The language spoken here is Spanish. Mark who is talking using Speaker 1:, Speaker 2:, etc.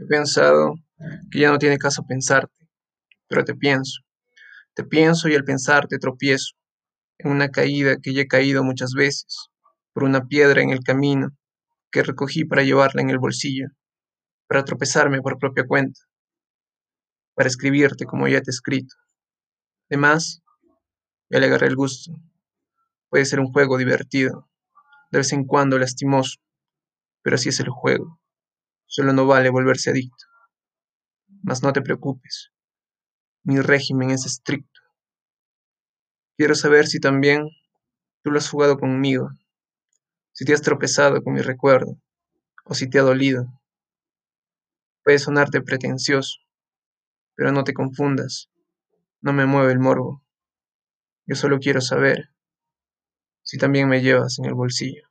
Speaker 1: He pensado que ya no tiene caso pensarte, pero te pienso. Te pienso y al pensarte tropiezo en una caída que ya he caído muchas veces, por una piedra en el camino que recogí para llevarla en el bolsillo, para tropezarme por propia cuenta, para escribirte como ya te he escrito. Además, ya le agarré el gusto. Puede ser un juego divertido, de vez en cuando lastimoso, pero así es el juego. Solo no vale volverse adicto. Mas no te preocupes, mi régimen es estricto. Quiero saber si también tú lo has jugado conmigo, si te has tropezado con mi recuerdo, o si te ha dolido. Puede sonarte pretencioso, pero no te confundas, no me mueve el morbo. Yo solo quiero saber si también me llevas en el bolsillo.